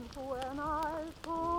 And when I fall.